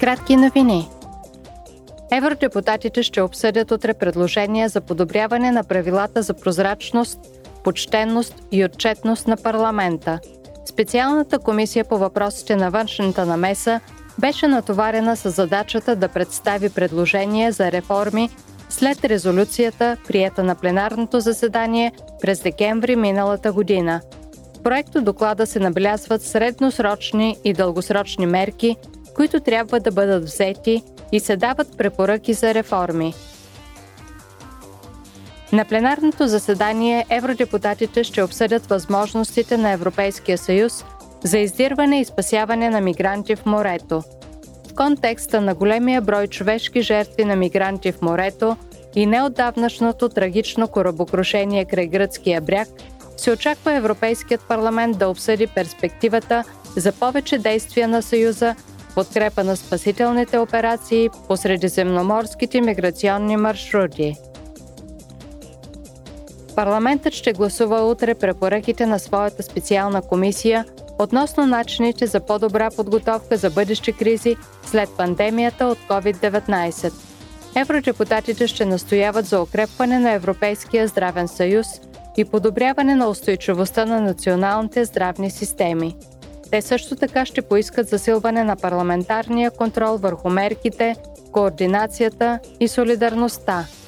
Кратки новини. Евродепутатите ще обсъдят утре предложения за подобряване на правилата за прозрачност, почтенност и отчетност на парламента. Специалната комисия по въпросите на външната намеса беше натоварена с задачата да представи предложения за реформи след резолюцията, прията на пленарното заседание през декември миналата година. В проекто доклада се набелязват средносрочни и дългосрочни мерки, които трябва да бъдат взети и се дават препоръки за реформи. На пленарното заседание евродепутатите ще обсъдят възможностите на Европейския съюз за издирване и спасяване на мигранти в морето. В контекста на големия брой човешки жертви на мигранти в морето и неотдавнашното трагично корабокрушение край гръцкия бряг, се очаква Европейският парламент да обсъди перспективата за повече действия на Съюза подкрепа на спасителните операции по средиземноморските миграционни маршрути. Парламентът ще гласува утре препоръките на своята специална комисия относно начините за по-добра подготовка за бъдещи кризи след пандемията от COVID-19. Евродепутатите ще настояват за укрепване на Европейския здравен съюз и подобряване на устойчивостта на националните здравни системи. Те също така ще поискат засилване на парламентарния контрол върху мерките, координацията и солидарността –